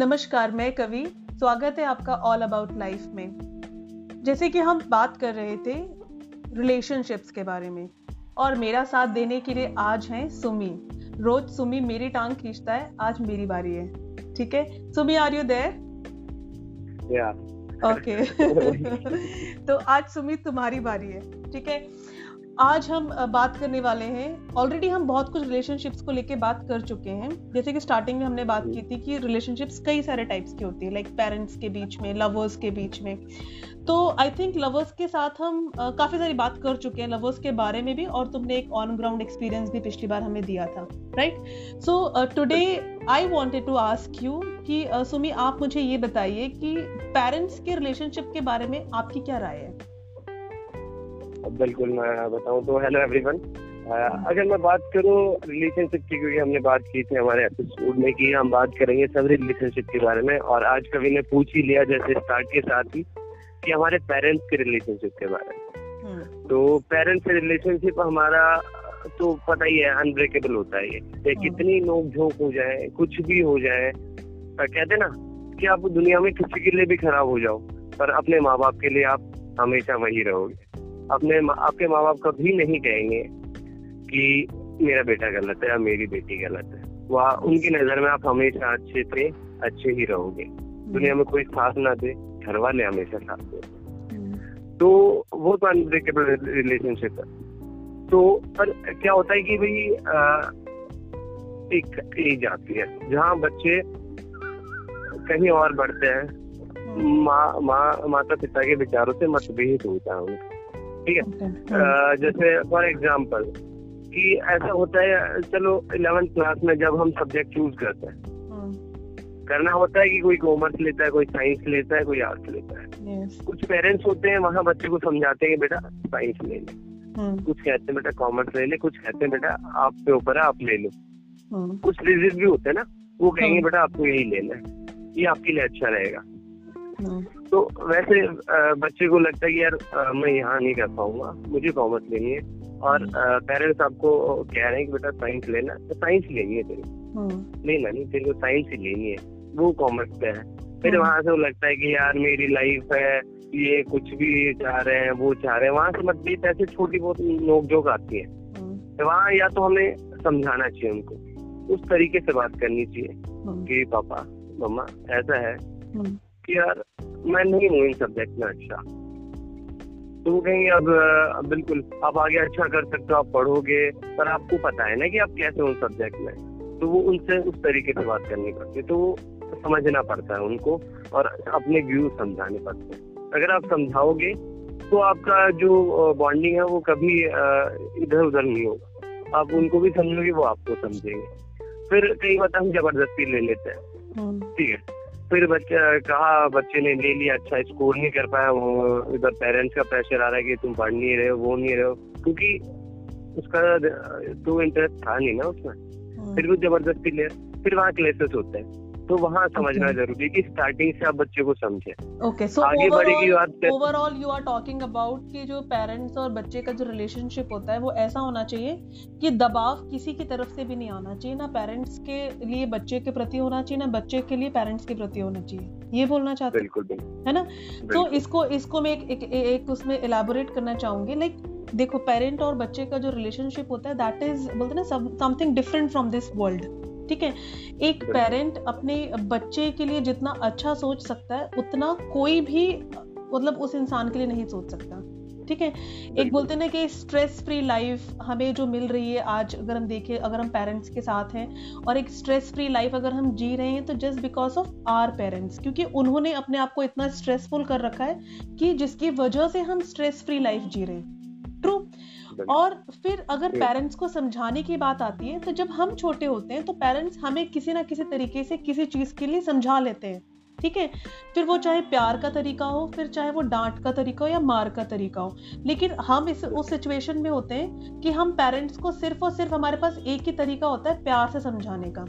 नमस्कार मैं कवि। स्वागत है आपका ऑल अबाउट लाइफ में। जैसे कि हम बात कर रहे थे रिलेशनशिप्स के बारे में और मेरा साथ देने के लिए आज है सुमी। रोज सुमी मेरी टांग खींचता है आज मेरी बारी है। ठीक है? Sumi are you there okay तो आज सुमी तुम्हारी बारी है। ठीक है? आज हम बात करने वाले हैं। ऑलरेडी हम बहुत कुछ रिलेशनशिप्स को लेके बात कर चुके हैं। जैसे कि स्टार्टिंग में हमने बात की थी कि रिलेशनशिप्स कई सारे टाइप्स की होती है लाइक पेरेंट्स के बीच में लवर्स के बीच में। तो आई थिंक लवर्स के साथ हम काफ़ी सारी बात कर चुके हैं लवर्स के बारे में भी और तुमने एक ऑन ग्राउंड एक्सपीरियंस भी पिछली बार हमें दिया था right so today I wanted to ask you कि सुमी, आप मुझे ये बताइए कि पेरेंट्स के रिलेशनशिप के बारे में आपकी क्या राय है? बिल्कुल मैं बताऊँ तो हेलो एवरीवन अगर मैं बात करूँ रिलेशनशिप की क्योंकि हमने बात की थी हमारे एपिसोड में कि हम बात करेंगे सब रिलेशनशिप के बारे में और आज कवि ने पूछ ही लिया जैसे स्टार्ट के साथ ही कि हमारे पेरेंट्स के रिलेशनशिप के बारे में हम्म। तो पेरेंट्स से रिलेशनशिप हमारा तो पता ही है अनब्रेकेबल होता है ये हम्म। कितनी नोक झोंक हो जाए कुछ भी हो जाए कहते ना कि आप दुनिया में किसी के लिए भी खराब हो जाओ पर अपने माँ बाप के लिए आप हमेशा वही रहोगे अपने आपके माँ बाप कभी नहीं कहेंगे कि मेरा बेटा गलत है या मेरी बेटी गलत है। वह उनकी नज़र में आप हमेशा अच्छे थे अच्छे ही रहोगे। दुनिया में कोई साथ ना दे घर वाले हमेशा साथ दे। तो वो तो अनब्रेकेबल रिलेशनशिप है। तो पर क्या होता है कि भाई एक एज आती है जहाँ बच्चे कहीं और बढ़ते हैं माँ माँ माता पिता के विचारों से मतभेद होता है उनका। ठीक है जैसे फॉर एग्ज़ाम्पल कि ऐसा होता है चलो इलेवेंथ क्लास में जब हम सब्जेक्ट चूज़ करते हैं हाँ। करना होता है कि कोई कॉमर्स लेता है कोई साइंस लेता है कोई आर्ट्स लेता है yes. कुछ पेरेंट्स होते हैं वहाँ बच्चे को समझाते हैं बेटा साइंस ले ले हाँ। कुछ कहते हैं बेटा कॉमर्स ले ले कुछ कहते हैं बेटा आप पे ऊपर है आप ले लो हाँ। कुछ रिजिट भी होते हैं ना वो कहेंगे बेटा आपको यही लेना है ये आपके लिए अच्छा रहेगा तो वैसे बच्चे को लगता है कि यार मैं यहाँ नहीं कर पाऊँगा। मुझे कॉमर्स लेनी है। और पेरेंट्स आपको कह रहे हैं कि बेटा साइंस लेना तो साइंस ही लेनी है तेरे। हम्म। नहीं तेरे को साइंस ही लेनी है। वो कॉमर्स पे है। फिर हम्म। वहाँ से वो लगता है कि यार मेरी लाइफ है ये कुछ भी चाह रहे हैं वो चाह रहे हैं। वहाँ से मतभेद ऐसे छोटी बहुत नोक जोक आती है। हम्म। तो वहाँ या तो हमें समझाना चाहिए उनको। उस तरीके से बात करनी चाहिए कि पापा मम्मा ऐसा है। कि यार मैं नहीं हूँ इन सब्जेक्ट में अच्छा। तो वो कहेंगे अब, अब बिल्कुल आप आगे अच्छा कर सकते हो आप पढ़ोगे पर आपको पता है ना कि आप कैसे उन सब्जेक्ट में तो वो उनसे उस तरीके से बात करनी पड़ती है तो वो समझना पड़ता है उनको और अपने व्यू समझाने पड़ते हैं। अगर आप समझाओगे तो आपका जो बॉन्डिंग है वो कभी इधर उधर नहीं होगा। आप उनको भी समझोगे वो आपको समझेंगे। फिर कई बार हम ज़बरदस्ती ले लेते हैं। हम्म। ठीक है? फिर बच्चे कहा बच्चे ने ले लिया अच्छा स्कोर नहीं कर पाया वो इधर पेरेंट्स का प्रेशर आ रहा है कि तुम पढ़ नहीं रहे हो वो नहीं रहे हो क्योंकि उसका तो इंटरेस्ट था नहीं ना उसमें हाँ। फिर वो ज़बरदस्ती ले फिर वहाँ क्लेसेस होते हैं तो वहाँ समझना okay. ज़रूरी है कि स्टार्टिंग से आप बच्चे को समझे। ओके सो आगे बढ़ेगी बात overall you are talking about कि जो पेरेंट्स और बच्चे का जो रिलेशनशिप होता है वो ऐसा होना चाहिए कि दबाव किसी की तरफ़ से भी नहीं आना चाहिए ना पेरेंट्स के लिए बच्चे के प्रति होना चाहिए ना बच्चे के लिए पेरेंट्स के प्रति होना चाहिए। ये बोलना चाहते बिल्कुल है ना? तो इसको इसको मैं एक, एक, एक उसमें एलाबोरेट करना चाहूँगी। लाइक देखो पेरेंट और बच्चे का जो रिलेशनशिप होता है दैट इज़ बोलते ना something different from this world ठीक है? एक पेरेंट अपने बच्चे के लिए जितना अच्छा सोच सकता है उतना कोई भी मतलब उस इंसान के लिए नहीं सोच सकता। ठीक है? एक बोलते ना कि स्ट्रेस फ्री लाइफ हमें जो मिल रही है आज अगर हम देखें अगर हम पेरेंट्स के साथ हैं और एक स्ट्रेस फ्री लाइफ अगर हम जी रहे हैं तो just because of our parents क्योंकि उन्होंने अपने आप को इतना स्ट्रेसफुल कर रखा है कि जिसकी वजह से हम स्ट्रेस फ्री लाइफ जी रहे हैं। ट्रू और फिर अगर पेरेंट्स को समझाने की बात आती है तो जब हम छोटे होते हैं तो पेरेंट्स हमें किसी ना किसी तरीके से किसी चीज़ के लिए समझा लेते हैं। ठीक है? फिर वो चाहे प्यार का तरीका हो, फिर चाहे वो डांट का तरीका हो या मार का तरीका हो, लेकिन हम इस, उस सिचुएशन में होते हैं कि हम पेरेंट्स को सिर्फ़ और सिर्फ़ हमारे पास एक ही तरीका होता है, प्यार से समझाने का।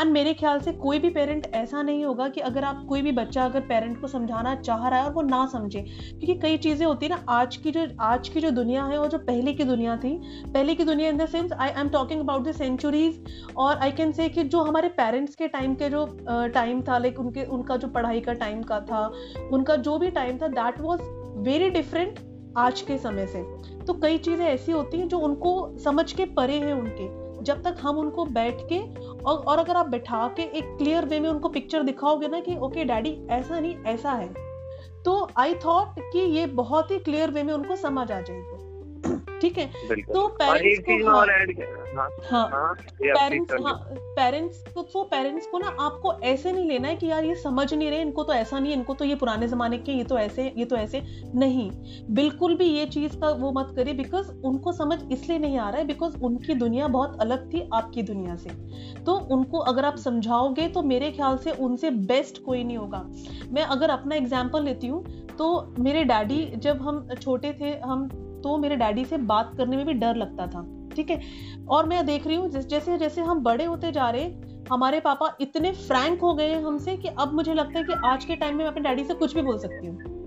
एंड मेरे ख्याल से कोई भी पेरेंट ऐसा नहीं होगा कि अगर आप कोई भी बच्चा अगर पेरेंट को समझाना चाह रहा है और वो ना समझे, क्योंकि कई चीज़ें होती है ना, आज की जो, आज की जो दुनिया है और जो पहले की दुनिया थी, पहले की दुनिया in the sense I am talking about the centuries और आई कैन से कि जो हमारे पेरेंट्स के टाइम के जो टाइम था लाइक उनके, उनका जो पढ़ाई का टाइम का था उनका जो भी टाइम था दैट वॉज़ वेरी डिफरेंट आज के समय से। तो कई चीज़ें ऐसी होती हैं जो उनको समझ के परे हैं उनके। जब तक हम उनको बैठ के और, और अगर आप बैठा के एक क्लियर वे में उनको पिक्चर दिखाओगे ना कि ओके डैडी ऐसा नहीं ऐसा है। तो आई थॉट कि ये बहुत ही क्लियर वे में उनको समझ आ जाएगी। ठीक है? तो पेरेंट्स को हाँ। पेरेंट्स हाँ। पेरेंट्स हाँ, को तो पेरेंट्स को ना आपको ऐसे नहीं लेना है कि यार ये समझ नहीं रहे इनको तो ऐसा नहीं इनको तो ये पुराने जमाने के ये तो ऐसे ये तो ऐसे नहीं। बिल्कुल भी ये चीज़ का वो मत करिए बिकॉज़ उनको समझ इसलिए नहीं आ रहा है बिकॉज़ उनकी दुनिया बहुत अलग थी आपकी दुनिया से। तो उनको अगर आप समझाओगे तो मेरे ख्याल से उनसे बेस्ट कोई नहीं होगा। मैं अगर अपना एग्ज़ाम्पल लेती हूँ तो मेरे डैडी जब हम छोटे थे हम तो मेरे डैडी से बात करने में भी डर लगता था ठीक है? और मैं देख रही हूँ जैसे जैसे हम बड़े होते जा रहे हमारे पापा इतने फ्रैंक हो गए हमसे कि अब मुझे लगता है कि आज के टाइम में मैं अपने डैडी से कुछ भी बोल सकती हूँ।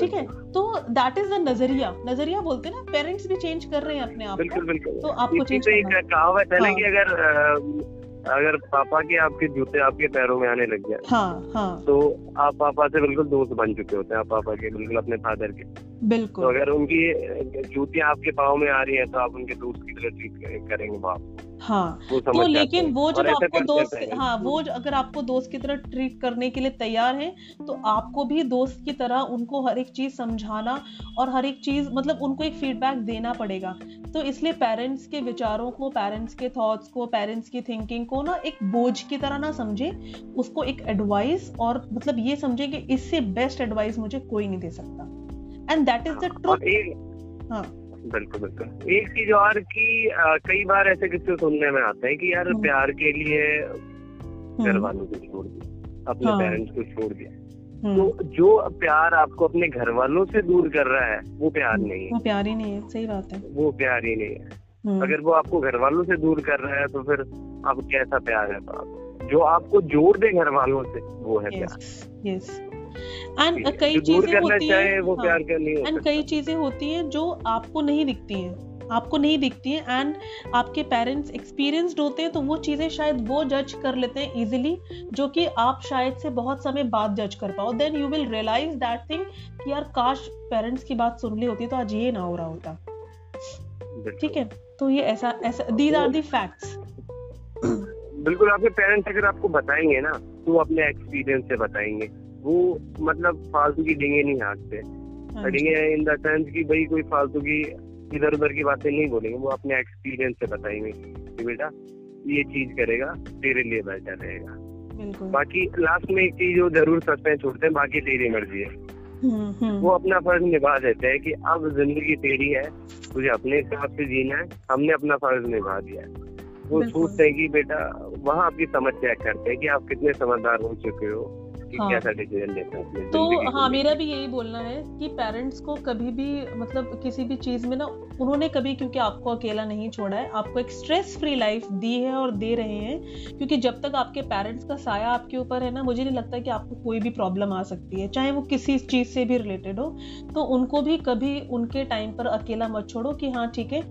ठीक है? तो दैट इज़ द नज़रिया। नज़रिया बोलते हैं ना पेरेंट्स भी चेंज कर रहे हैं अपने आप को तो आपको चेंज कहावत है ना कि हाँ। अगर अगर पापा के आपके जूते आपके पैरों में आने लग जाए हाँ, हाँ. तो आप पापा से बिल्कुल दोस्त बन चुके होते हैं आप पापा के बिल्कुल अपने फादर के। बिल्कुल। तो अगर उनकी जूतियाँ आपके पाओ में आ रही है तो आप उनके दोस्त की तरह ट्रीट करेंगे बाप हाँ तो लेकिन वो जब आपको दोस्त हाँ। वो अगर आपको दोस्त की तरह ट्रीट करने के लिए तैयार है तो आपको भी दोस्त की तरह उनको हर एक चीज़ समझाना और हर एक चीज़ मतलब उनको एक फीडबैक देना पड़ेगा। तो इसलिए पेरेंट्स के विचारों को पेरेंट्स के थॉट्स को पेरेंट्स की थिंकिंग को ना एक बोझ की तरह ना समझे। उसको एक एडवाइस और मतलब ये समझे कि इससे बेस्ट एडवाइस मुझे कोई नहीं दे सकता। And that is the truth हाँ। बिल्कुल बिल्कुल। एक चीज़ और की कई बार ऐसे किस्से सुनने में आते हैं कि यार हम्म। प्यार के लिए घर हम्म। वालों को छोड़ दिया अपने हाँ। पेरेंट्स को छोड़ दिया। हम्म। तो जो प्यार आपको अपने घर वालों से दूर कर रहा है वो प्यार नहीं है। वो प्यार ही नहीं है सही बात है। वो प्यार ही नहीं है। अगर वो आपको घर वालों से दूर कर रहा है तो फिर आप कैसा प्यार है आप जो आपको जोड़ दे घर वालों से वो है प्यार। यस एंड कई चीज़ें होती हैं एंड कई चीज़ें होती हैं जो आपको नहीं दिखती हैं आपको नहीं दिखती है एंड आपके पेरेंट्स एक्सपीरियंसड होते हैं तो वो चीज़ें शायद वो जज कर लेते हैं इजीली जो कि आप शायद से बहुत समय बाद जज कर पाओ। Then you will realise that thing कि यार काश पेरेंट्स की बात सुन ली होती तो आज ये ना हो रहा होता। ठीक है? तो ये ऐसा ऐसा दीज आर दी फैक्ट्स बिल्कुल आपके पेरेंट्स अगर आपको बताएँगे ना तो अपने एक्सपीरियंस से बताएँगे। वो मतलब फालतू की डिंगे नहीं हाँकते हाँ डिंगे इन द सेंस की भाई कोई फालतू की इधर उधर की बातें नहीं बोलेंगे वो अपने एक्सपीरियंस से बताएँगे कि बेटा ये चीज़ करेगा तेरे लिए बेहतर रहेगा। बाकी लास्ट में एक चीज़ जो ज़रूर सस्पेंस छोड़ते हैं बाकी तेरी मर्ज़ी है। हम्म, हम्म। वो अपना फ़र्ज़ निभा देते हैं कि अब ज़िंदगी तेरी है तुझे अपने हिसाब से जीना है हमने अपना फ़र्ज़ निभा दिया है। वो सोचते हैं कि बेटा वहाँ आपकी समझ चेक करते हैं कि आप कितने समझदार हो चुके हो। हाँ. कैसा डिसीज़न लेते हैं तो हाँ मेरा भी यही बोलना है कि पेरेंट्स को कभी भी मतलब किसी भी चीज़ में ना उन्होंने कभी क्योंकि आपको अकेला नहीं छोड़ा है आपको एक स्ट्रेस फ्री लाइफ दी है और दे रहे हैं क्योंकि जब तक आपके पेरेंट्स का साया आपके ऊपर है ना मुझे नहीं लगता कि आपको कोई भी प्रॉब्लम आ सकती है चाहे वो किसी चीज़ से भी रिलेटेड हो। तो उनको भी कभी उनके टाइम पर अकेला मत छोड़ो कि हाँ ठीक है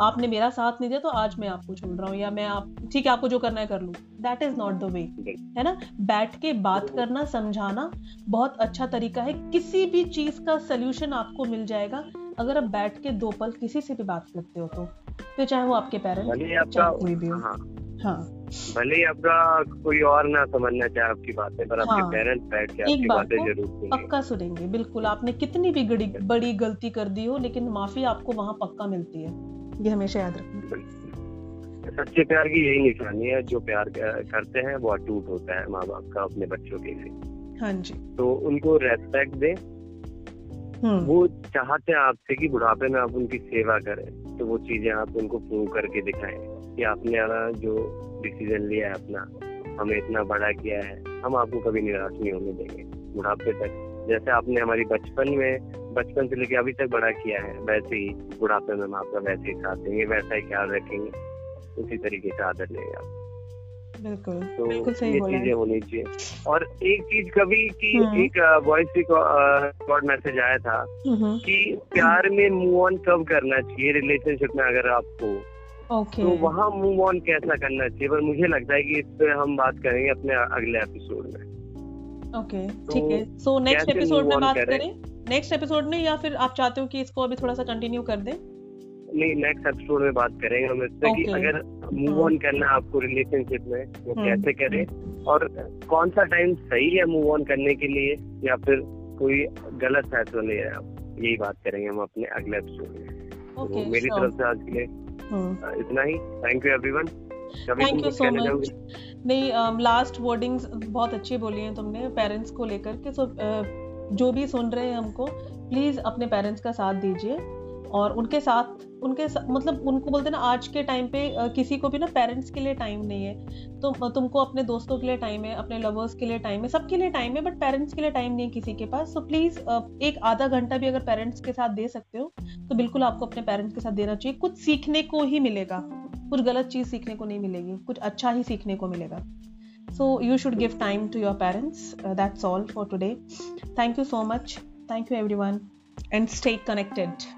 आपने मेरा साथ नहीं दिया तो आज मैं आपको छोड़ रहा हूँ या मैं आप ठीक है आपको जो करना है कर लू। That is not the way है ना? बैठ के बात करना समझाना बहुत अच्छा तरीका है। किसी भी चीज़ का सोल्यूशन आपको मिल जाएगा अगर आप बैठ के दो पल किसी से भी बात करते हो तो। फिर चाहे वो आपके पेरेंट्स चाहे कोई भी हो। हाँ, हाँ। भले ही आपका कोई और ना समझना चाहे आपकी बातें पर हाँ, आपके पेरेंट्स बैठ के आपकी बातें ज़रूर सुनेंगे। पक्का सुनेंगे बिल्कुल। आपने कितनी भी बड़ी बड़ी गलती कर दी हो लेकिन माफ़ी आपको वहाँ पक्का मिलती है। ये हमेशा याद रखना। सच्चे प्यार की यही निशानी है जो प्यार करते हैं वो अटूट होता है माँ बाप का अपने बच्चों के लिए। हाँ जी। तो उनको रेस्पेक्ट दें। हम्म। वो चाहते हैं आपसे कि बुढ़ापे में आप उनकी सेवा करें तो वो चीज़ें आप उनको प्रूव करके दिखाएँ कि आपने जो डिसीज़न लिया है अपना हमें इतना बड़ा किया है हम आपको कभी निराश नहीं होने देंगे बुढ़ापे तक। जैसे आपने हमारी बचपन में बचपन से लेके अभी तक बड़ा किया है वैसे ही बुढ़ापे में हम आपका वैसे ही साथ देंगे वैसा ही ख्याल रखेंगे। उसी तरीके से आदर लेंगे आप। बिल्कुल तो बिल्कुल सही ये चीज़ें होनी चाहिए। और एक चीज़ कभी कि हम्म। एक वॉइस रिकॉर्ड मैसेज आया था हम्म कि प्यार में मूव ऑन कब करना चाहिए रिलेशनशिप में अगर आपको? ओके तो वहाँ मूव ऑन कैसा करना चाहिए? पर मुझे लगता है कि इस पे हम बात करेंगे अपने अगले एपिसोड में। ओके तो ठीक है। सो नेक्स्ट एपिसोड में बात? करें? नेक्स्ट एपिसोड में या फिर आप चाहते हो कि इसको अभी थोड़ा सा कंटिन्यू कर दें? नहीं नेक्स्ट एपिसोड में बात करेंगे हम इससे कि अगर मूव ऑन करना है आपको रिलेशनशिप में वो हम्म। कैसे करें? और कौन सा टाइम सही है मूव ऑन करने के लिए या फिर कोई गलत फैसला ले रहे हैं आप? यही बात करेंगे हम अपने अगले एपिसोड में। ओके तो मेरी sure. तरफ़ से आज के लिए हम्म इतना ही। Thank you everyone thank you so much नहीं लास्ट वर्डिंग्स बहुत अच्छी बोली हैं तुमने पेरेंट्स को लेकर के। सो जो भी सुन रहे हैं हमको प्लीज़ अपने पेरेंट्स का साथ दीजिए। और उनके साथ उनके सा, मतलब उनको बोलते हैं ना आज के टाइम पे किसी को भी ना पेरेंट्स के लिए टाइम नहीं है। तो तुमको अपने दोस्तों के लिए टाइम है अपने लवर्स के लिए टाइम है सबके लिए टाइम है बट पेरेंट्स के लिए टाइम नहीं है किसी के पास। सो प्लीज़ एक आधा घंटा भी अगर पेरेंट्स के साथ दे सकते हो तो बिल्कुल आपको अपने पेरेंट्स के साथ देना चाहिए। कुछ सीखने को ही मिलेगा। कुछ गलत चीज़ सीखने को नहीं मिलेगी। कुछ अच्छा ही सीखने को मिलेगा। So you should give time to your parents. Uh, that's all for today. Thank you so much. Thank you everyone. And stay connected.